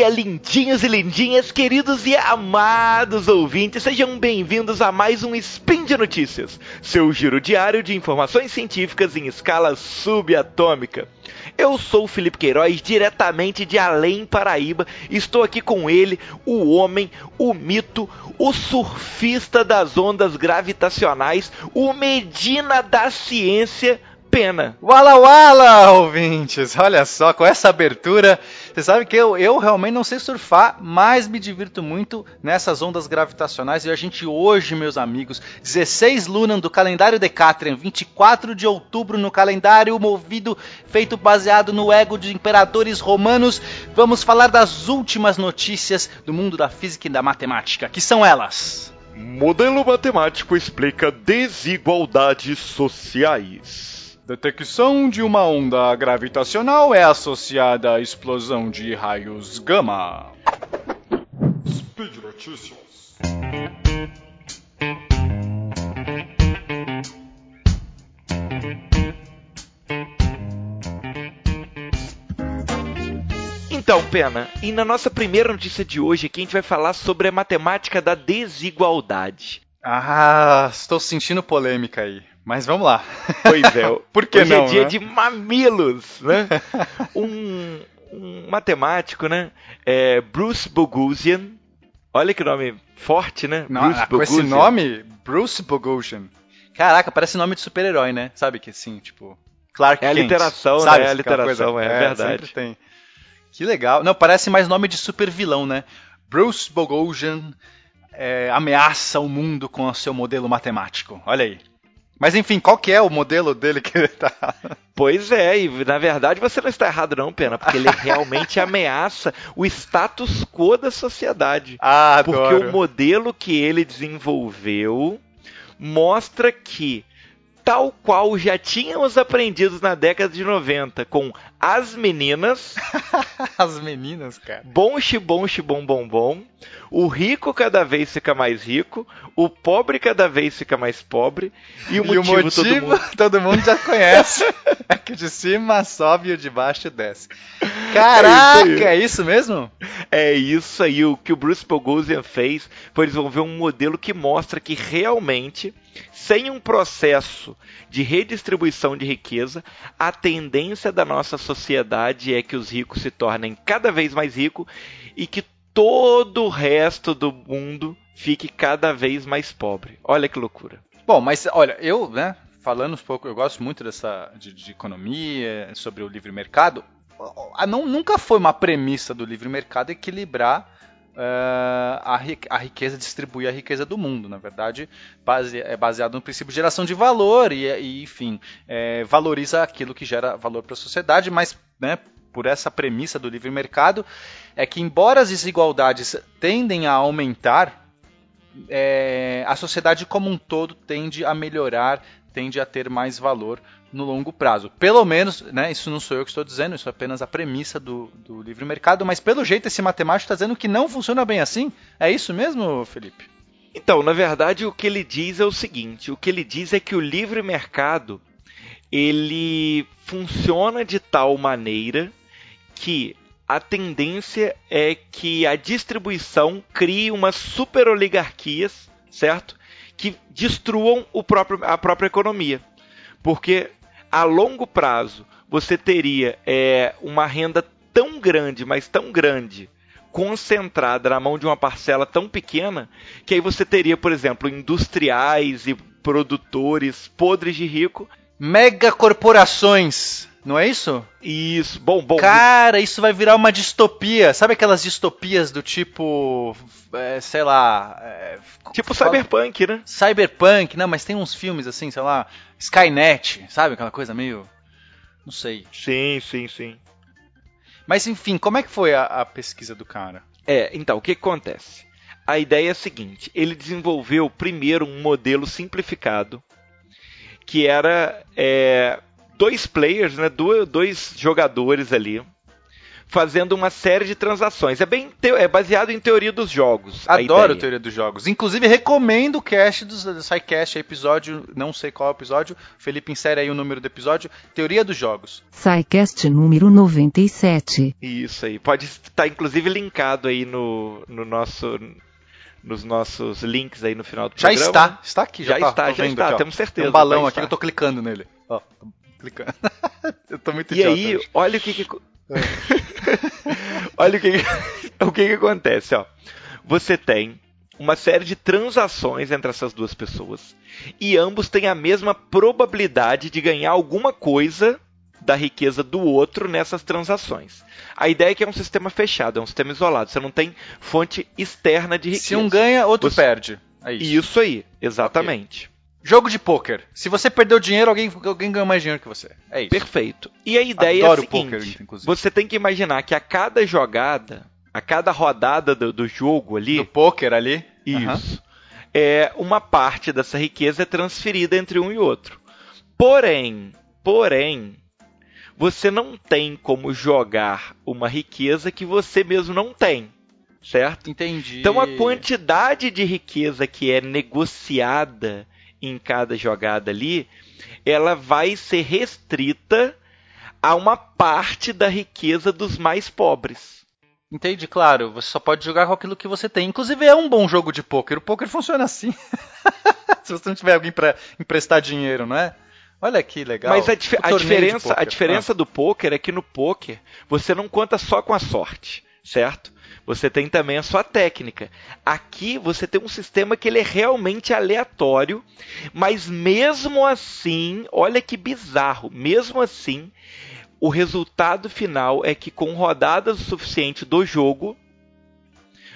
dia, lindinhos e lindinhas, queridos e amados ouvintes, sejam bem-vindos a mais um Spin de Notícias, seu giro diário de informações científicas em escala subatômica. Eu sou o Felipe Queiroz, diretamente de Além Paraíba, estou aqui com ele, o homem, o mito, o surfista das ondas gravitacionais, o Medina da ciência, Pena. Wala Wala, ouvintes! Olha só, com essa abertura, você sabe que eu, eu realmente não sei surfar, mas me divirto muito nessas ondas gravitacionais. E a gente hoje, meus amigos, 16 Lunan do calendário Decatrian, 24 de outubro no calendário movido, feito baseado no ego de imperadores romanos, vamos falar das últimas notícias do mundo da física e da matemática, que são elas. Modelo matemático explica desigualdades sociais. Detecção de uma onda gravitacional é associada à explosão de raios gama. Speed Notícias. Então, Pena, e na nossa primeira notícia de hoje aqui a gente vai falar sobre a matemática da desigualdade. Ah, estou sentindo polêmica aí. Mas vamos lá. Pois é. Por que Hoje não? é dia né? de mamilos, né? um, um matemático, né? É Bruce Boghossian. Olha que nome forte, né? Não, Bruce ah, com esse nome, Bruce Boghossian. Caraca, parece nome de super-herói, né? Sabe que assim, tipo. Clark É a Kent, literação, sabe? né? É a literação, é verdade. Sempre tem. Que legal. Não, parece mais nome de super-vilão, né? Bruce Boghossian é, ameaça o mundo com o seu modelo matemático. Olha aí. Mas enfim, qual que é o modelo dele que ele tá... Pois é, e na verdade você não está errado não, Pena, porque ele realmente ameaça o status quo da sociedade. Ah, Porque adoro. o modelo que ele desenvolveu mostra que, tal qual já tínhamos aprendido na década de 90 com as meninas, As meninas, cara. bom xibom xibom bom bom, o rico cada vez fica mais rico, o pobre cada vez fica mais pobre, e o e o motivo, motivo todo mundo... todo mundo já conhece. é que o de cima sobe e o de baixo desce. Caraca, aí. é isso mesmo? É isso aí, o que o Bruce Boghossian fez foi desenvolver um modelo que mostra que realmente, sem um processo de redistribuição de riqueza, a tendência da nossa sociedade é que os ricos se tornem cada vez mais ricos e que todo o resto do mundo fique cada vez mais pobre. Olha que loucura. Bom, mas olha, eu, né, falando um pouco, eu gosto muito dessa de, de economia, sobre o livre mercado. Não, nunca foi uma premissa do livre mercado equilibrar a, ri- a riqueza, distribuir a riqueza do mundo. Na verdade, base- é baseado no princípio de geração de valor e, e, enfim, eh, valoriza aquilo que gera valor para a sociedade, mas né, por essa premissa do livre mercado é que embora as desigualdades tendem a aumentar, é, a sociedade como um todo tende a melhorar, tende a ter mais valor no longo prazo. Pelo menos, né, isso não sou eu que estou dizendo, isso é apenas a premissa do, do livre mercado, mas pelo jeito esse matemático está dizendo que não funciona bem assim. É isso mesmo, Felipe? Então, na verdade, o que ele diz é o seguinte: o que ele diz é que o livre mercado ele funciona de tal maneira que a tendência é que a distribuição crie umas super oligarquias, certo? Que destruam o próprio, a própria economia. Porque a longo prazo você teria é, uma renda tão grande, mas tão grande, concentrada na mão de uma parcela tão pequena, que aí você teria, por exemplo, industriais e produtores podres de rico. Megacorporações, não é isso? Isso, bom, bom. Cara, isso vai virar uma distopia. Sabe aquelas distopias do tipo, é, sei lá, é, tipo fala- cyberpunk, né? Cyberpunk, não, mas tem uns filmes assim, sei lá, Skynet, sabe? Aquela coisa meio. Não sei. Sim, sim, sim. Mas enfim, como é que foi a, a pesquisa do cara? É, então, o que, que acontece? A ideia é a seguinte: ele desenvolveu primeiro um modelo simplificado que era é, dois players, né, dois, jogadores ali, fazendo uma série de transações. É bem é baseado em teoria dos jogos. Adoro teoria dos jogos. Inclusive recomendo o cast do, SciCast, episódio, não sei qual episódio. Felipe insere aí o número do episódio. Teoria dos jogos. SciCast número 97. Isso aí. Pode estar inclusive linkado aí no, no nosso nos nossos links aí no final do já programa. Já está, está aqui, já, já está, já está, aqui, temos certeza. Tem um balão aqui, eu tô clicando nele. Ó, clicando. eu tô muito E aí, hoje. olha o que, que... olha o que, o que, que acontece, ó. Você tem uma série de transações entre essas duas pessoas e ambos têm a mesma probabilidade de ganhar alguma coisa da riqueza do outro nessas transações. A ideia é que é um sistema fechado, é um sistema isolado. Você não tem fonte externa de riqueza. Se um ganha, outro você... perde. É isso. isso aí, exatamente. Okay. Jogo de pôquer. Se você perdeu dinheiro, alguém, alguém ganhou mais dinheiro que você. É isso. Perfeito. E a ideia Adoro é a seguinte: poker, você tem que imaginar que a cada jogada, a cada rodada do, do jogo ali. Do pôquer ali? Isso. Uhum. É, uma parte dessa riqueza é transferida entre um e outro. Porém, porém, você não tem como jogar uma riqueza que você mesmo não tem. Certo? Entendi. Então a quantidade de riqueza que é negociada em cada jogada ali, ela vai ser restrita a uma parte da riqueza dos mais pobres. Entendi, claro. Você só pode jogar com aquilo que você tem. Inclusive é um bom jogo de poker. O poker funciona assim. Se você não tiver alguém para emprestar dinheiro, não é? Olha que legal. Mas a, dif a diferença, a diferença ah. do poker é que no poker você não conta só com a sorte, certo? Você tem também a sua técnica. Aqui você tem um sistema que ele é realmente aleatório, mas mesmo assim, olha que bizarro, mesmo assim, o resultado final é que com rodadas o suficiente do jogo,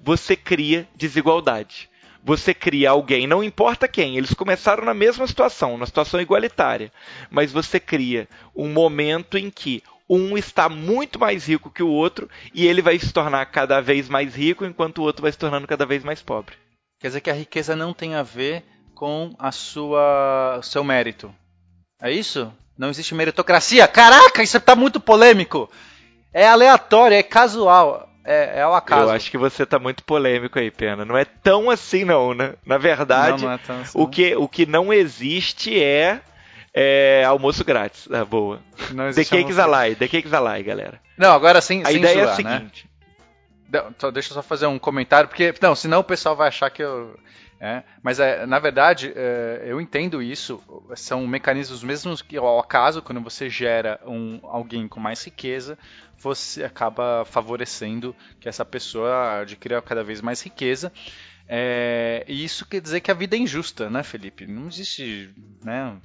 você cria desigualdade você cria alguém, não importa quem, eles começaram na mesma situação, na situação igualitária, mas você cria um momento em que um está muito mais rico que o outro e ele vai se tornar cada vez mais rico enquanto o outro vai se tornando cada vez mais pobre. Quer dizer que a riqueza não tem a ver com a sua seu mérito. É isso? Não existe meritocracia? Caraca, isso está muito polêmico. É aleatório, é casual é, é o acaso. Eu acho que você tá muito polêmico aí, Pena. Não é tão assim, não, né? Na verdade, não, não é assim, o, que, o que não existe é, é almoço grátis. Ah, boa. Não the Cakes Alive, The Cakes Alive, galera. Não, agora sem A sem ideia zoar, é a né? seguinte. Né? deixa eu só fazer um comentário, porque. Não, senão o pessoal vai achar que eu. É, mas é, na verdade, é, eu entendo isso. São mecanismos mesmos que ao acaso, quando você gera um, alguém com mais riqueza, você acaba favorecendo que essa pessoa adquira cada vez mais riqueza. É, e isso quer dizer que a vida é injusta, né, Felipe? Não existe, né?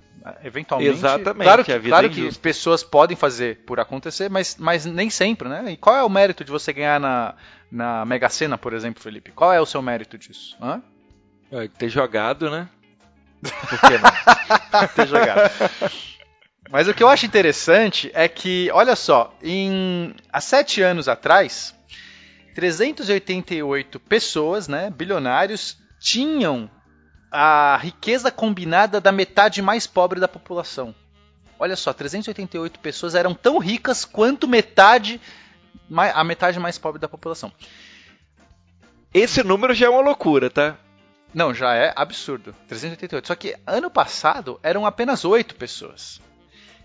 Eventualmente. Exatamente. Claro que, claro é que pessoas podem fazer por acontecer, mas, mas nem sempre, né? E qual é o mérito de você ganhar na, na Mega Sena, por exemplo, Felipe? Qual é o seu mérito disso? Hã? É, ter jogado, né? Por que não? ter jogado. Mas o que eu acho interessante é que, olha só, em, há sete anos atrás, 388 pessoas, né, bilionários, tinham a riqueza combinada da metade mais pobre da população. Olha só, 388 pessoas eram tão ricas quanto metade a metade mais pobre da população. Esse número já é uma loucura, tá? Não, já é absurdo. 388. Só que ano passado eram apenas 8 pessoas.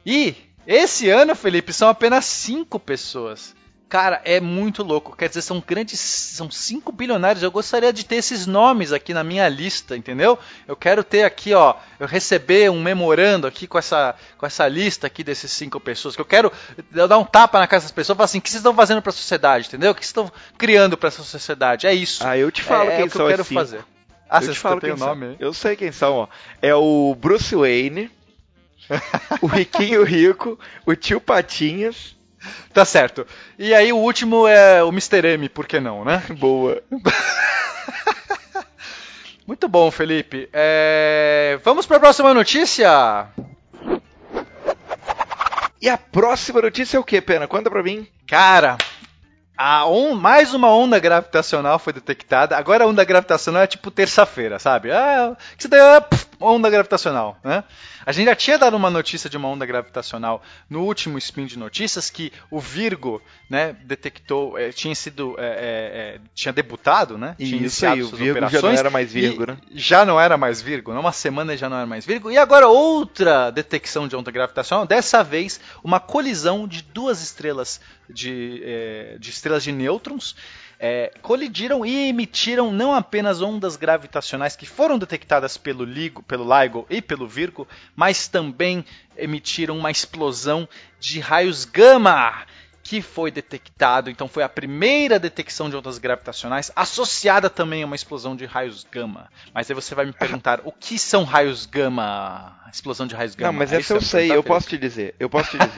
E esse ano, Felipe, são apenas 5 pessoas. Cara, é muito louco. Quer dizer, são grandes. São 5 bilionários. Eu gostaria de ter esses nomes aqui na minha lista, entendeu? Eu quero ter aqui, ó. Eu receber um memorando aqui com essa, com essa lista aqui desses 5 pessoas. Que eu quero eu dar um tapa na cara dessas pessoas e falar assim: o que vocês estão fazendo para a sociedade, entendeu? O que vocês estão criando para essa sociedade? É isso. Ah, eu te falo é, quem é o que eu quero fazer. Ah, eu te falo quem o nome. São. Eu sei quem são, ó. É o Bruce Wayne. o Riquinho Rico, o Tio Patinhas. Tá certo. E aí o último é o Mr. M, por que não, né? Boa. Muito bom, Felipe. É... Vamos para a próxima notícia. E a próxima notícia é o que, Pena? Conta pra mim. Cara, on... mais uma onda gravitacional foi detectada. Agora a onda gravitacional é tipo terça-feira, sabe? Ah, que você tem... onda gravitacional, né? A gente já tinha dado uma notícia de uma onda gravitacional no último spin de notícias que o Virgo, né, detectou, é, tinha sido, é, é, tinha debutado, né? Tinha isso aí, o Virgo já não era mais Virgo, né? Já não era mais Virgo, numa semana já não era mais Virgo. E agora outra detecção de onda gravitacional, dessa vez uma colisão de duas estrelas de, de estrelas de nêutrons é, colidiram e emitiram não apenas ondas gravitacionais que foram detectadas pelo, LIGO, pelo LIGO e pelo Virgo, mas também emitiram uma explosão de raios gama que foi detectado, então foi a primeira detecção de ondas gravitacionais associada também a uma explosão de raios gama. Mas aí você vai me perguntar, o que são raios gama? Explosão de raios gama. Não, mas essa eu sei, eu posso te dizer, eu posso te dizer.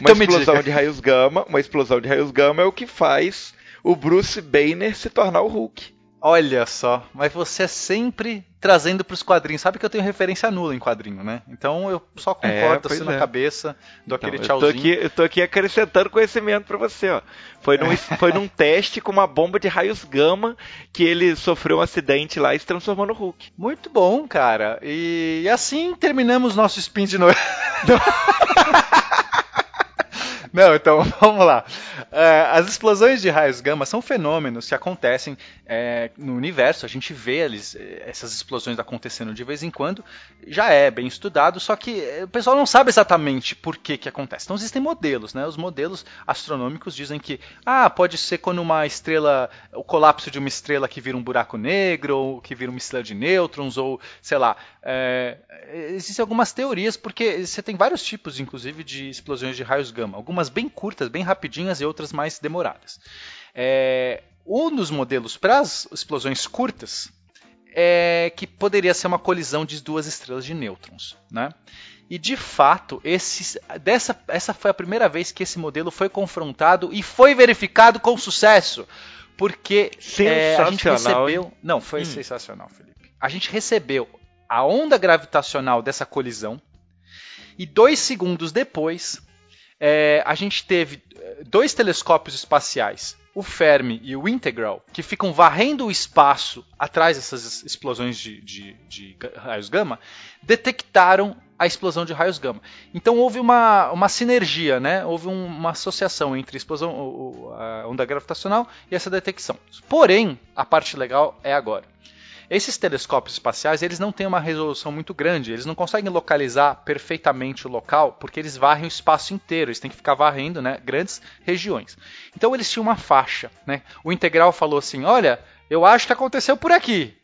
uma então explosão de raios gama, uma explosão de raios gama é o que faz o Bruce Banner se tornar o Hulk. Olha só, mas você é sempre trazendo para os quadrinhos. Sabe que eu tenho referência nula em quadrinho, né? Então eu só concordo é, assim é. na cabeça, do então, aquele tchauzinho. Eu tô, aqui, eu tô aqui acrescentando conhecimento para você, ó. Foi num, foi num teste com uma bomba de raios gama que ele sofreu um acidente lá e se transformou no Hulk. Muito bom, cara. E assim terminamos nosso spin de noite. Não, então vamos lá. É, as explosões de raios gama são fenômenos que acontecem é, no universo. A gente vê eles, é, essas explosões acontecendo de vez em quando. Já é bem estudado, só que o pessoal não sabe exatamente por que, que acontece. Então existem modelos, né? Os modelos astronômicos dizem que ah, pode ser quando uma estrela, o colapso de uma estrela que vira um buraco negro, ou que vira uma estrela de nêutrons, ou sei lá. É, existem algumas teorias, porque você tem vários tipos, inclusive, de explosões de raios gama. Algumas bem curtas, bem rapidinhas e outras mais demoradas. É, um dos modelos para as explosões curtas é que poderia ser uma colisão de duas estrelas de nêutrons, né? E de fato, esse, dessa, essa foi a primeira vez que esse modelo foi confrontado e foi verificado com sucesso. Porque é, a gente recebeu. Hein? Não, foi hum. sensacional, Felipe. A gente recebeu a onda gravitacional dessa colisão e dois segundos depois é, a gente teve é, dois telescópios espaciais, o Fermi e o Integral, que ficam varrendo o espaço atrás dessas explosões de, de, de raios gama, detectaram a explosão de raios gama. Então houve uma, uma sinergia, né? houve um, uma associação entre a onda gravitacional e essa detecção. Porém, a parte legal é agora. Esses telescópios espaciais, eles não têm uma resolução muito grande, eles não conseguem localizar perfeitamente o local, porque eles varrem o espaço inteiro, eles têm que ficar varrendo, né, grandes regiões. Então eles tinham uma faixa, né? O integral falou assim: "Olha, eu acho que aconteceu por aqui".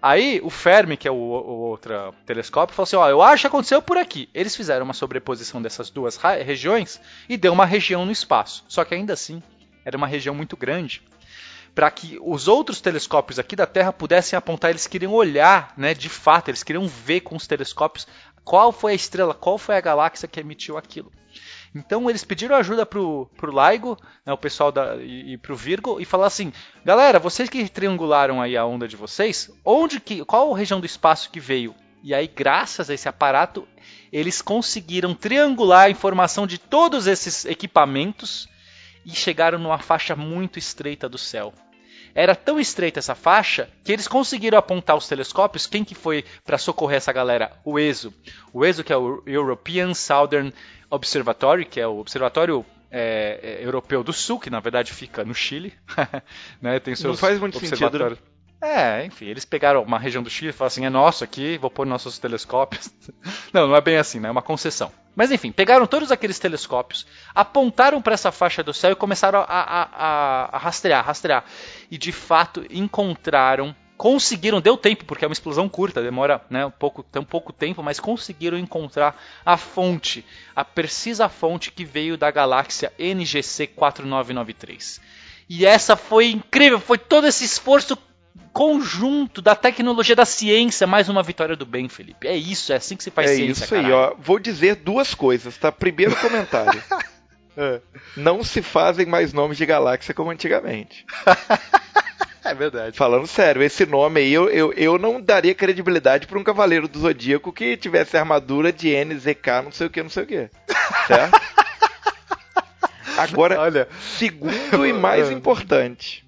Aí o Fermi, que é o, o outro telescópio, falou assim: ó, eu acho que aconteceu por aqui. Eles fizeram uma sobreposição dessas duas regiões e deu uma região no espaço. Só que ainda assim era uma região muito grande para que os outros telescópios aqui da Terra pudessem apontar, eles queriam olhar, né, de fato, eles queriam ver com os telescópios qual foi a estrela, qual foi a galáxia que emitiu aquilo. Então eles pediram ajuda pro, pro LIGO, né, o pessoal da, e, e pro Virgo, e falaram assim: galera, vocês que triangularam aí a onda de vocês, onde que, qual a região do espaço que veio? E aí, graças a esse aparato, eles conseguiram triangular a informação de todos esses equipamentos e chegaram numa faixa muito estreita do céu. Era tão estreita essa faixa que eles conseguiram apontar os telescópios. Quem que foi para socorrer essa galera? O ESO. O ESO, que é o European Southern Observatory, que é o observatório é, é, europeu do sul, que na verdade fica no Chile. né? Tem seus Não faz muito sentido. É, enfim, eles pegaram uma região do Chile e falaram assim: é nosso aqui, vou pôr nossos telescópios. não, não é bem assim, né? É uma concessão. Mas enfim, pegaram todos aqueles telescópios, apontaram para essa faixa do céu e começaram a, a, a, a rastrear, rastrear. E de fato encontraram conseguiram, deu tempo, porque é uma explosão curta, demora né, um pouco, um pouco tempo, mas conseguiram encontrar a fonte, a precisa fonte que veio da galáxia NGC 4993. E essa foi incrível, foi todo esse esforço conjunto da tecnologia da ciência, mais uma vitória do bem, Felipe. É isso, é assim que se faz é ciência. É isso aí, ó. Vou dizer duas coisas, tá? Primeiro comentário. é. Não se fazem mais nomes de galáxia como antigamente. É verdade. Falando sério, esse nome aí eu, eu, eu não daria credibilidade para um cavaleiro do Zodíaco que tivesse armadura de NZK, não sei o que, não sei o que. Certo? Agora, Olha, segundo e mais importante,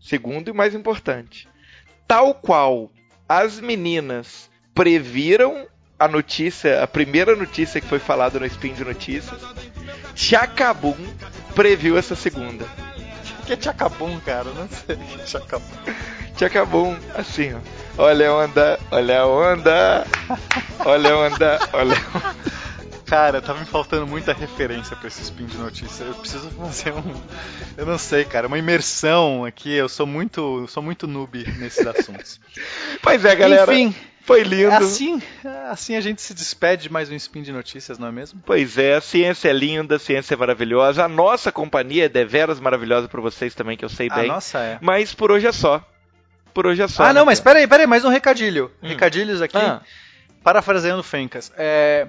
Segundo e mais importante, tal qual as meninas previram a notícia, a primeira notícia que foi falada no Spin de Notícias. Chacabum previu essa segunda. O que é Chacabum, cara? Não sei. Chacabum. Chacabum, assim, ó. Olha a onda, olha a onda, olha a onda, olha a onda. Cara, tá me faltando muita referência pra esse spin de notícia. Eu preciso fazer um. Eu não sei, cara, uma imersão aqui. Eu sou muito. sou muito noob nesses assuntos. Pois é, galera. Enfim. Foi lindo. Assim, assim a gente se despede de mais um spin de notícias, não é mesmo? Pois é, a ciência é linda, a ciência é maravilhosa. A nossa companhia é deveras maravilhosa pra vocês também, que eu sei A bem. nossa é. Mas por hoje é só. Por hoje é só. Ah, né, não, mas peraí, peraí, mais um recadilho. Hum. Recadilhos aqui. Ah. Parafraseando Fencas. É,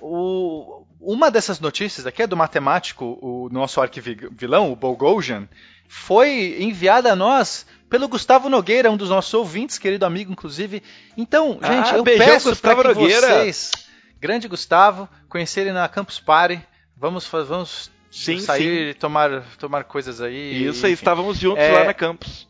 o- uma dessas notícias aqui é do matemático, o nosso arquivilão, o Bogosian, foi enviada a nós pelo Gustavo Nogueira, um dos nossos ouvintes, querido amigo, inclusive. Então, Ah, gente, eu beijão, peço para que vocês, grande Gustavo, conhecerem na Campus Party. Vamos, vamos Sim, sair e tomar, tomar coisas aí. Isso aí, enfim. estávamos juntos É. lá na campus.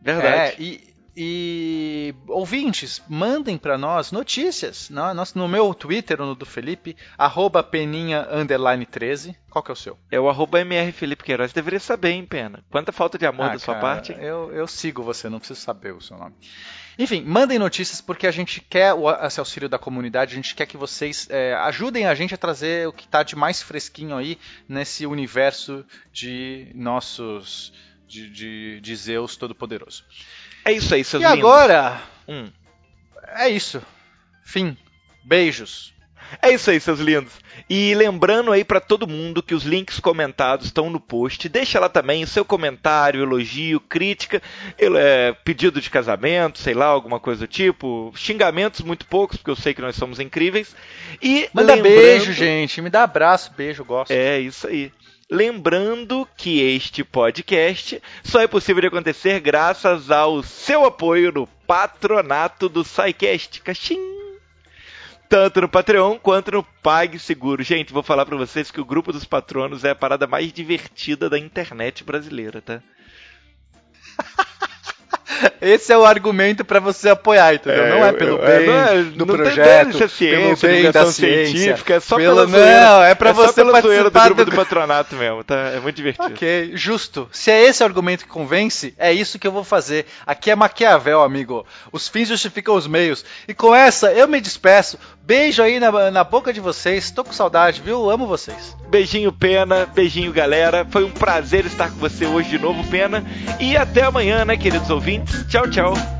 Verdade. É, e, e ouvintes, mandem pra nós notícias. No, nós- no meu Twitter no do Felipe, arroba peninha underline 13. Qual que é o seu? É o arroba MR Felipe Queiroz. Deveria saber, hein, Pena? Quanta falta de amor Ah, da sua cara, parte. Eu, eu sigo você, não preciso saber o seu nome. Enfim, mandem notícias porque a gente quer o, esse auxílio da comunidade, a gente quer que vocês é, ajudem a gente a trazer o que está de mais fresquinho aí nesse universo de nossos. de, de, de Zeus Todo-Poderoso. É isso aí, seus E lindos. agora, Hum. é isso. Fim. Beijos. É isso aí, seus lindos. E lembrando aí pra todo mundo que os links comentados estão no post. Deixa lá também o seu comentário, elogio, crítica, é, pedido de casamento, sei lá, alguma coisa do tipo. Xingamentos muito poucos, porque eu sei que nós somos incríveis. E Manda lembrando- beijo, gente. Me dá abraço, beijo, gosto. É isso aí. Lembrando que este podcast só é possível de acontecer graças ao seu apoio no patronato do SciCast. Cachim! Tanto no Patreon quanto no PagSeguro. Gente, vou falar pra vocês que o grupo dos patronos é a parada mais divertida da internet brasileira, tá? Esse é o argumento pra você apoiar, entendeu? É, não é pelo eu- bem não é- do não tem projeto, a ciência, pelo bem da ciência. científica, é só pela pela zoeira. Não, é pra é você pela zoeira do participar grupo do... do patronato mesmo, tá? É muito divertido. Ok, justo. Se é esse argumento que convence, é isso que eu vou fazer. Aqui é Maquiavel, amigo. Os fins justificam os meios. E com essa, eu me despeço. Beijo aí na, na boca de vocês. Tô com saudade, viu? Amo vocês. Beijinho, Pena. Beijinho, galera. Foi um prazer estar com você hoje de novo, Pena. E até amanhã, né, queridos ouvintes? Chao, chao.